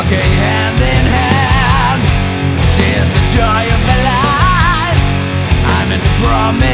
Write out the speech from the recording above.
walking hand in hand. She is the joy of my life. I'm in the promised land.